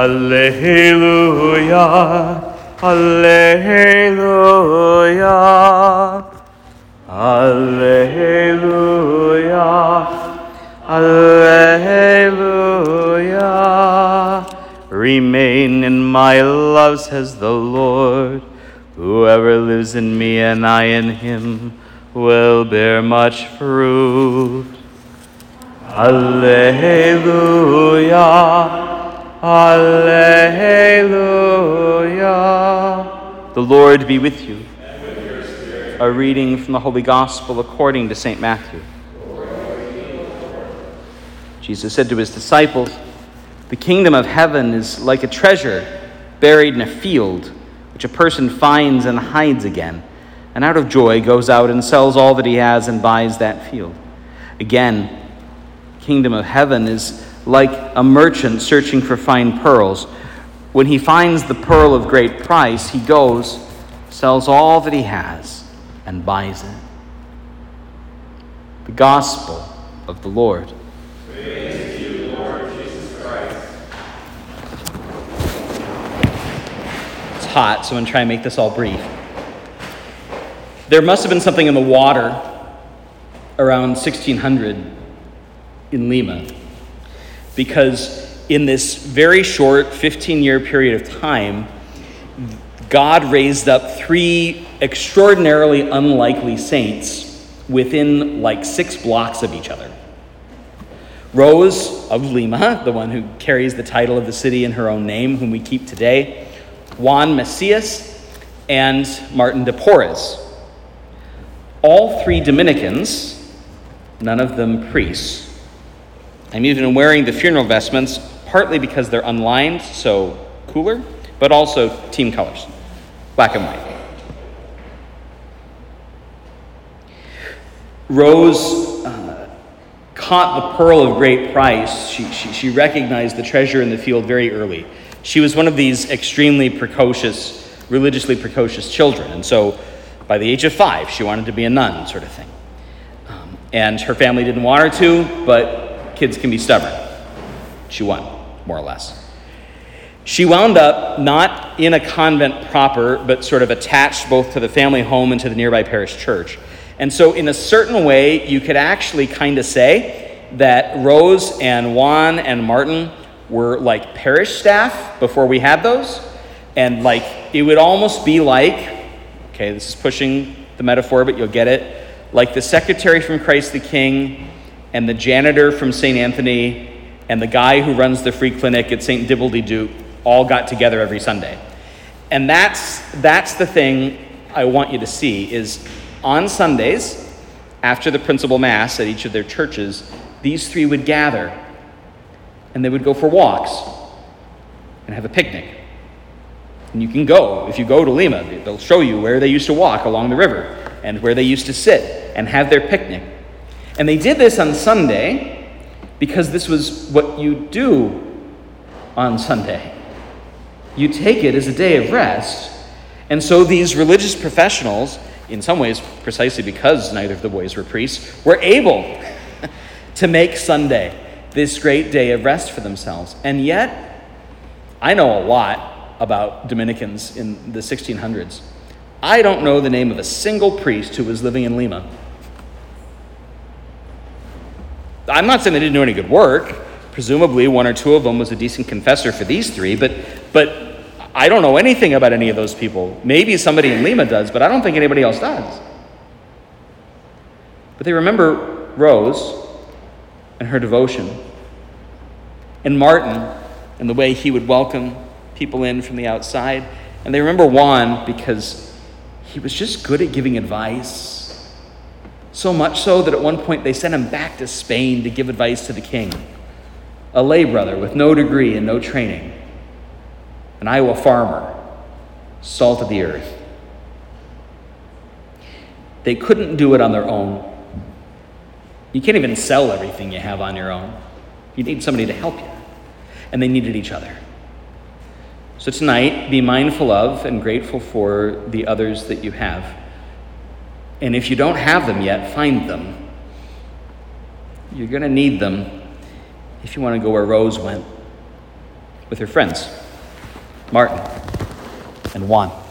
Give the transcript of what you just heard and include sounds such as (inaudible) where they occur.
Alleluia, Alleluia, Alleluia, Alleluia. Remain in my love, says the Lord. Whoever lives in me and I in him will bear much fruit. Alleluia. Alleluia. The Lord be with you. A reading from the Holy Gospel according to St. Matthew. Jesus said to his disciples, The kingdom of heaven is like a treasure buried in a field, which a person finds and hides again, and out of joy goes out and sells all that he has and buys that field. Again, kingdom of heaven is like a merchant searching for fine pearls. When he finds the pearl of great price, he goes, sells all that he has, and buys it. The Gospel of the Lord. It's hot, so I'm going to try and make this all brief. There must have been something in the water around 1600 in Lima because in this very short 15 year period of time, God raised up three extraordinarily unlikely saints within like six blocks of each other. Rose of Lima, the one who carries the title of the city in her own name, whom we keep today, Juan Macias, and Martin de Porres. All three Dominicans, none of them priests, I'm even wearing the funeral vestments partly because they're unlined, so cooler, but also team colors, black and white. Rose uh, caught the pearl of great price. She, she, she recognized the treasure in the field very early. She was one of these extremely precocious, religiously precocious children. And so by the age of five, she wanted to be a nun, sort of thing. Um, and her family didn't want her to, but kids can be stubborn. She won, more or less. She wound up not in a convent proper, but sort of attached both to the family home and to the nearby parish church. And so, in a certain way, you could actually kind of say that Rose and Juan and Martin were like parish staff before we had those. And like, it would almost be like, okay, this is pushing the metaphor, but you'll get it, like the secretary from Christ the King and the janitor from St. Anthony and the guy who runs the free clinic at St. Dibbledy Duke all got together every Sunday. And that's, that's the thing I want you to see is on Sundays, after the principal mass at each of their churches, these three would gather and they would go for walks and have a picnic. And you can go, if you go to Lima, they'll show you where they used to walk along the river and where they used to sit and have their picnic. And they did this on Sunday because this was what you do on Sunday. You take it as a day of rest. And so these religious professionals, in some ways precisely because neither of the boys were priests, were able (laughs) to make Sunday this great day of rest for themselves. And yet, I know a lot about Dominicans in the 1600s. I don't know the name of a single priest who was living in Lima. I'm not saying they didn't do any good work. Presumably, one or two of them was a decent confessor for these three, but, but I don't know anything about any of those people. Maybe somebody in Lima does, but I don't think anybody else does. But they remember Rose and her devotion, and Martin and the way he would welcome people in from the outside. And they remember Juan because he was just good at giving advice so much so that at one point they sent him back to Spain to give advice to the king. A lay brother with no degree and no training, an Iowa farmer, salt of the earth. They couldn't do it on their own. You can't even sell everything you have on your own. You need somebody to help you. And they needed each other. So tonight, be mindful of and grateful for the others that you have. And if you don't have them yet, find them. You're going to need them if you want to go where Rose went. with her friends, Martin and Juan.